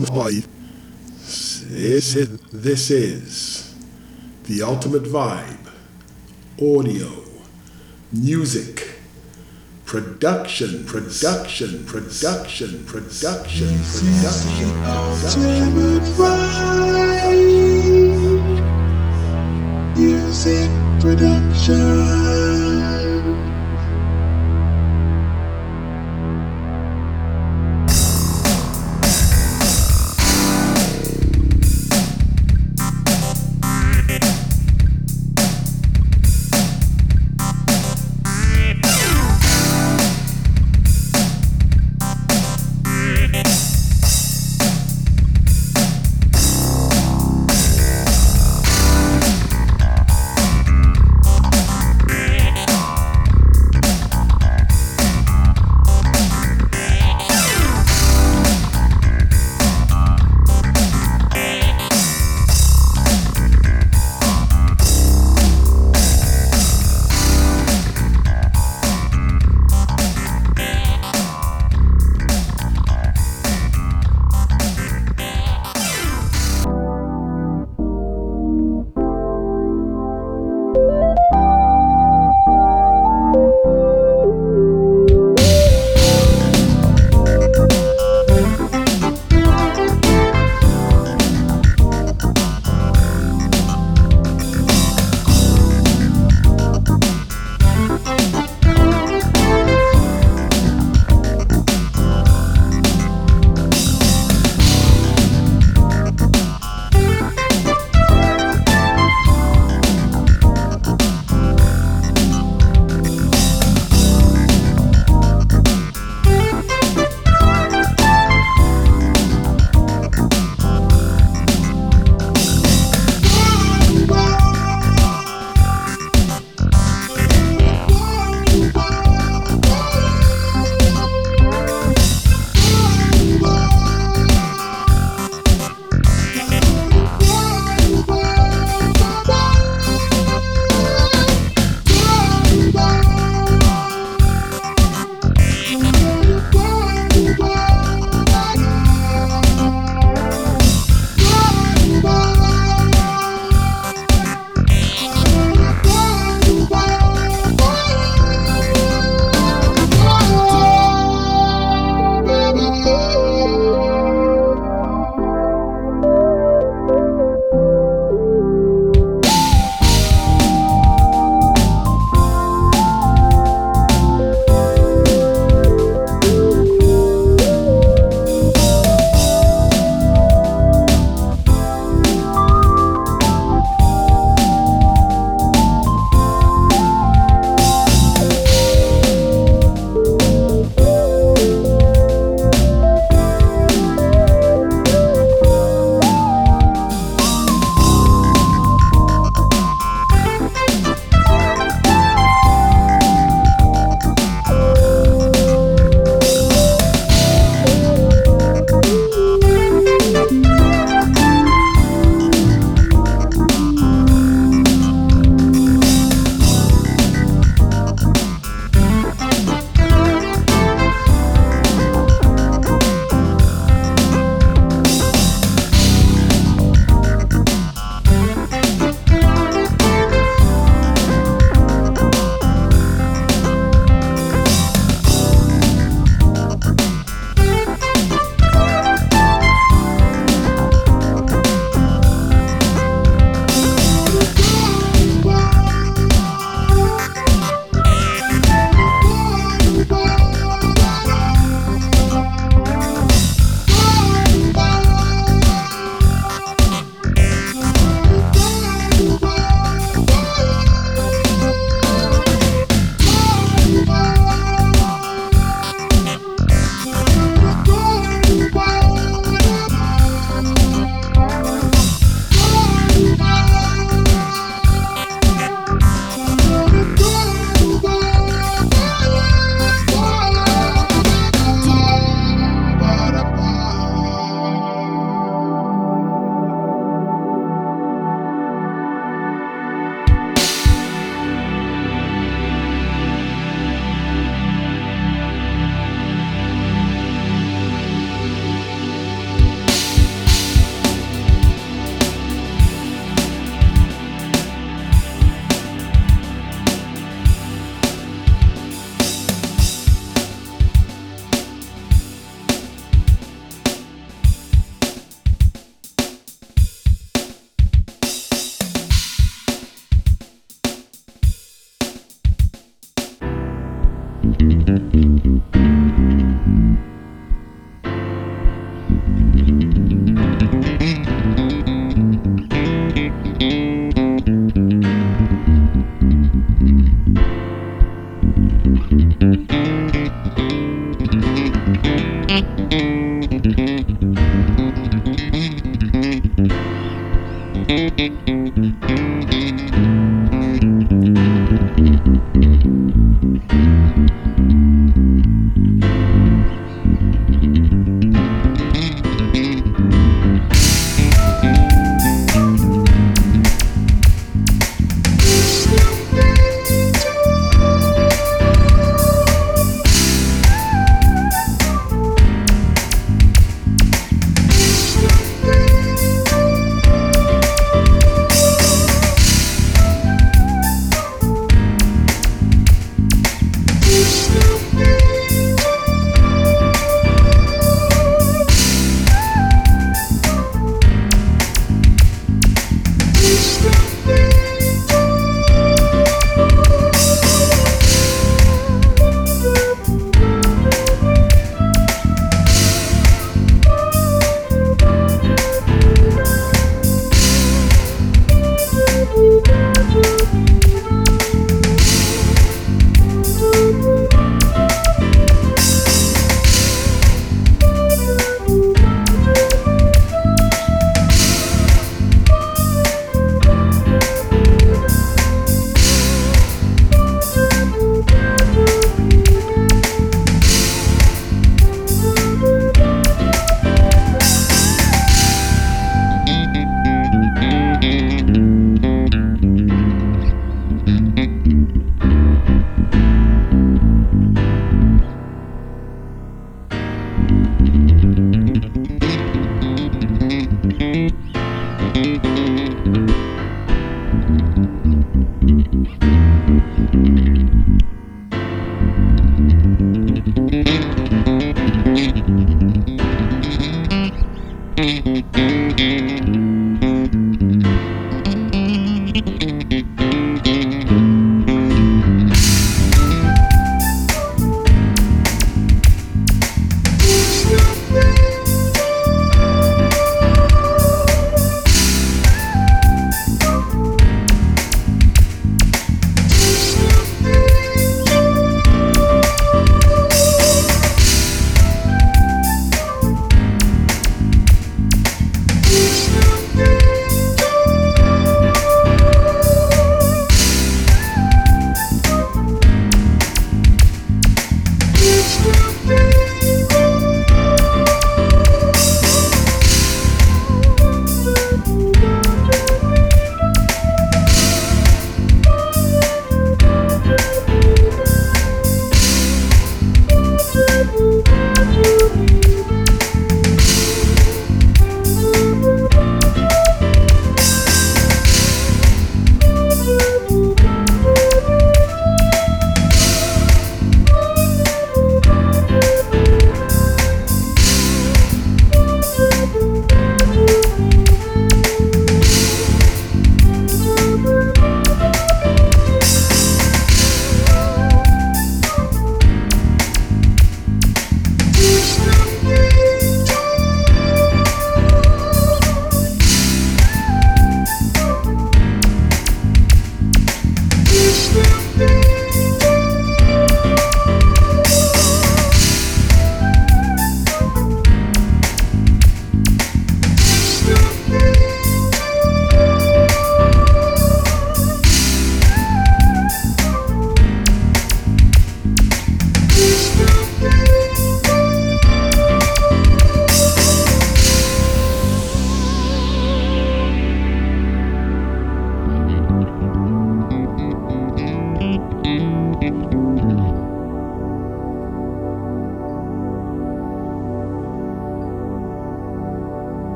fight. This is, this is the ultimate vibe. Audio, music, production, production, production, production, production. Music production.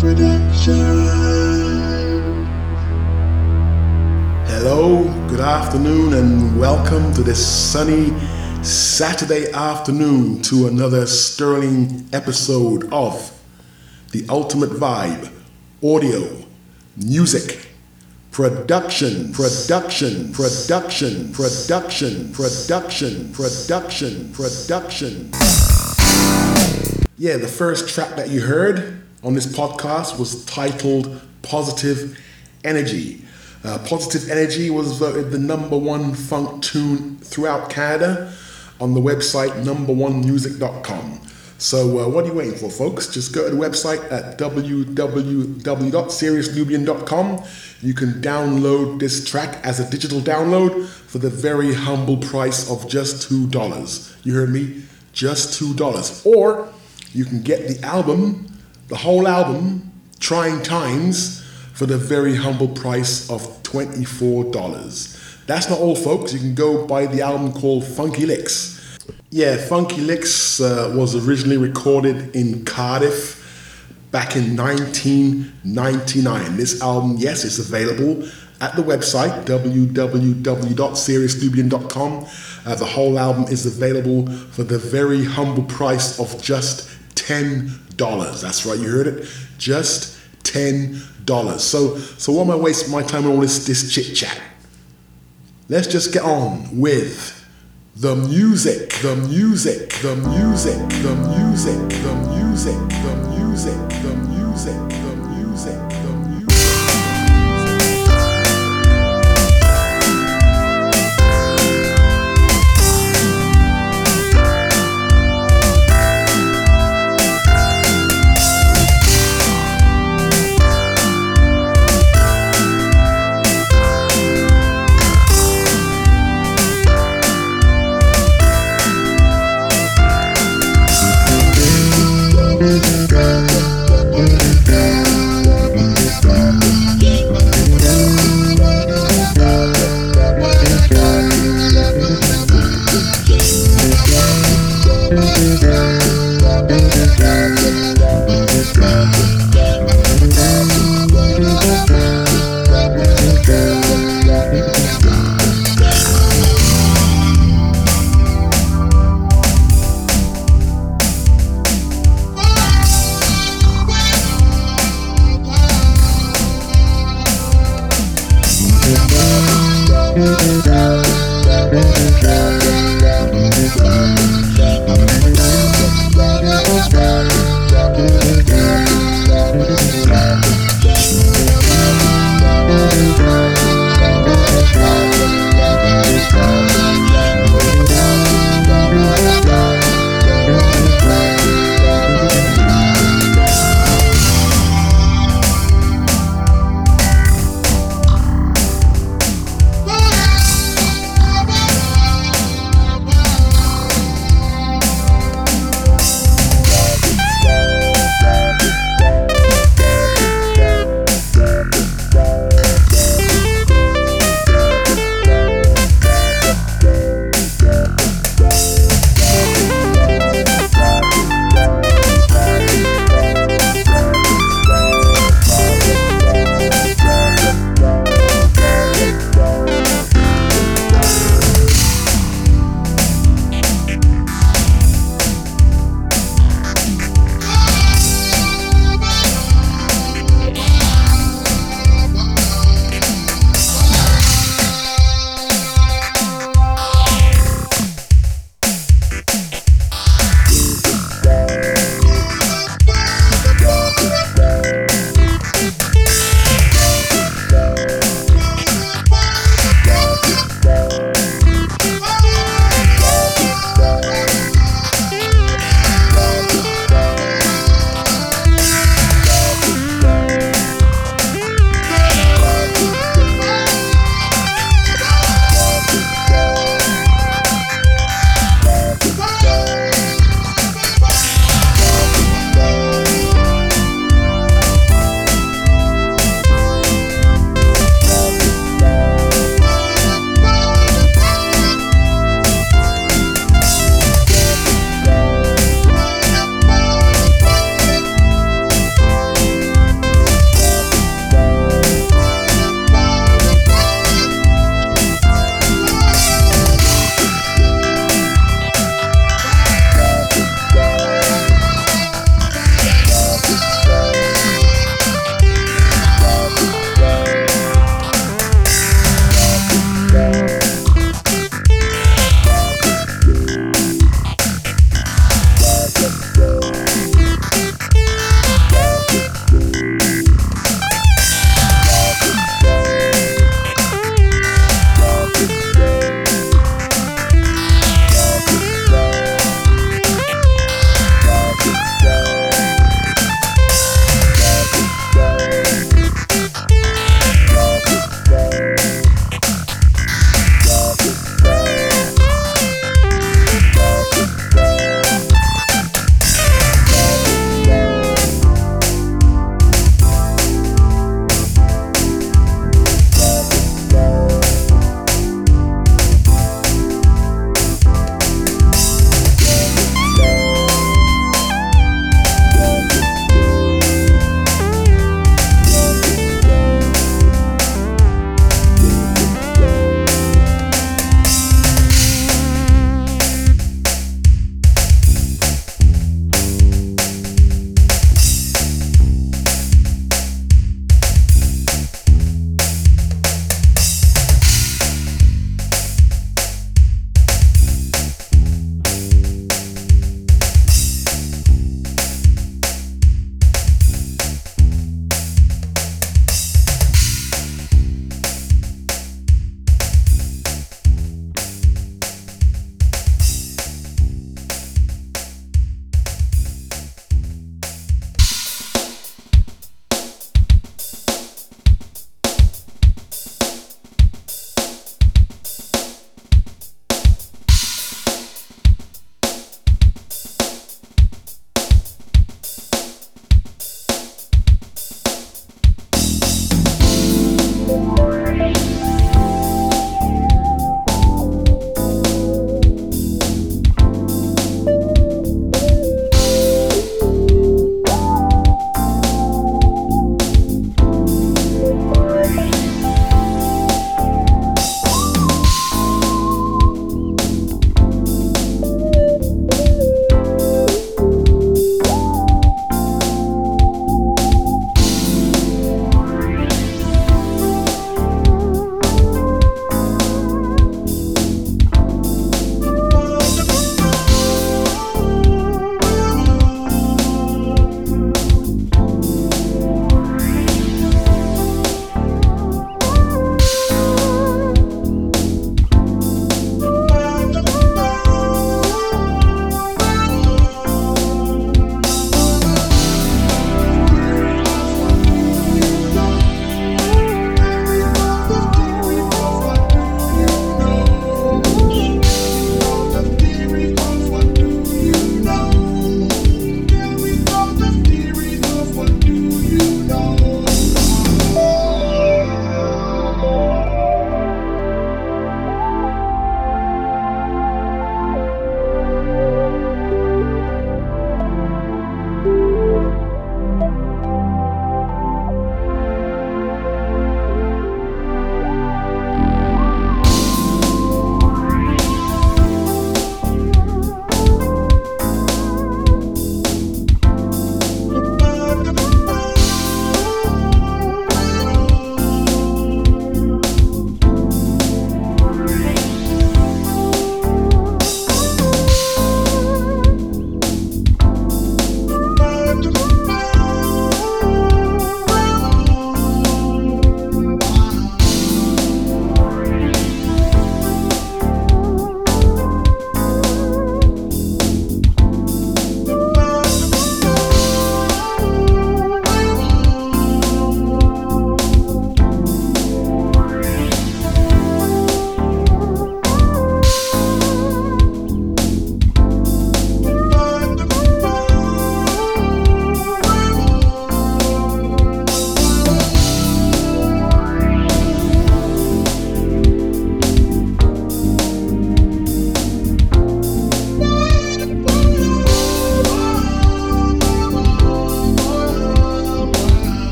Production. Hello, good afternoon, and welcome to this sunny Saturday afternoon to another sterling episode of The Ultimate Vibe Audio, Music, Production, Production, Production, Production, Production, Production, Production. Yeah, the first track that you heard on this podcast was titled Positive Energy. Uh, Positive Energy was voted the number one funk tune throughout Canada on the website numberonemusic.com. So, uh, what are you waiting for, folks? Just go to the website at www.seriousnubian.com. You can download this track as a digital download for the very humble price of just $2. You heard me? Just $2. Or you can get the album, the whole album, Trying Times, for the very humble price of $24. That's not all, folks. You can go buy the album called Funky Licks. Yeah, Funky Licks uh, was originally recorded in Cardiff back in 1999. This album, yes, is available at the website www.seriousnubian.com. Uh, the whole album is available for the very humble price of just $10. That's right, you heard it. Just $10. So, so why am I wasting my time on all this, this chit chat? Let's just get on with the music, the music, the music, the music, the music, the music, the music, the music, the music. Thank you.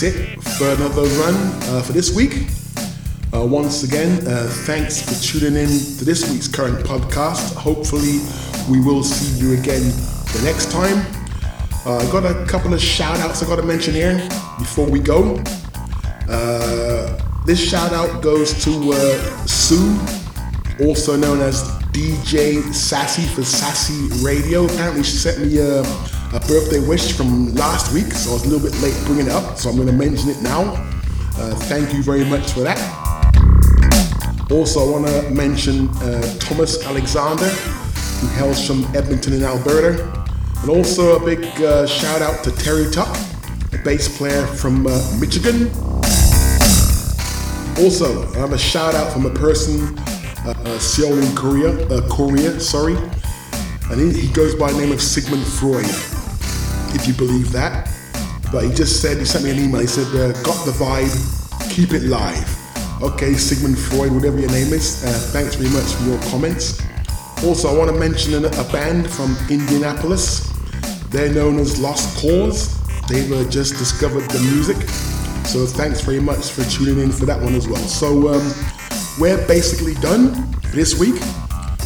That's it for another run uh, for this week. Uh, once again, uh, thanks for tuning in to this week's current podcast. Hopefully, we will see you again the next time. Uh, I got a couple of shout outs I got to mention here before we go. Uh, this shout out goes to uh, Sue, also known as DJ Sassy for Sassy Radio. Apparently, she sent me a, a birthday wish from last week, so I was a little bit late bringing it up, so I'm going to mention it now. Uh, thank you very much for that. Also, I want to mention uh, Thomas Alexander, who hails from Edmonton in Alberta. And also a big uh, shout out to Terry Tuck, a bass player from uh, Michigan. Also, I have a shout out from a person, uh, uh, Seoul in Korea, Korea, sorry. And he, he goes by the name of Sigmund Freud, if you believe that. But he just said, he sent me an email, he said, uh, got the vibe, keep it live. Okay, Sigmund Freud, whatever your name is, uh, thanks very much for your comments. Also, I want to mention a, a band from Indianapolis. They're known as Lost Cause. They've uh, just discovered the music. So thanks very much for tuning in for that one as well. So um, we're basically done this week.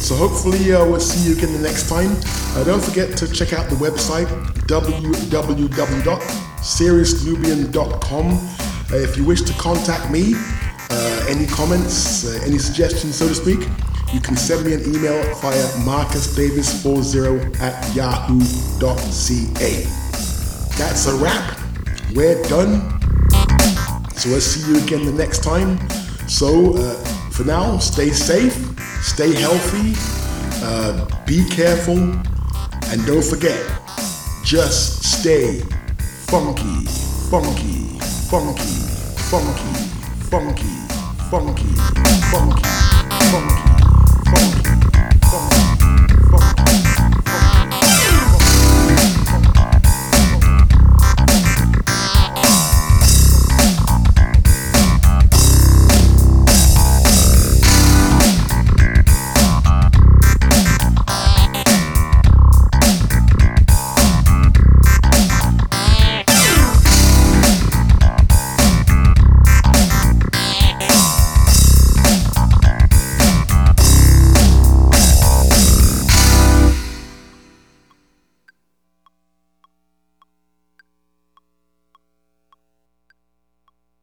So hopefully uh, we'll see you again the next time. Uh, don't forget to check out the website www.seriousnubian.com. Uh, if you wish to contact me, uh, any comments, uh, any suggestions, so to speak, you can send me an email via marcusdavis40 at yahoo.ca. That's a wrap. We're done. So I'll see you again the next time. So uh, for now, stay safe, stay healthy, uh, be careful, and don't forget, just stay funky, funky, funky, funky, funky, funky, funky, funky.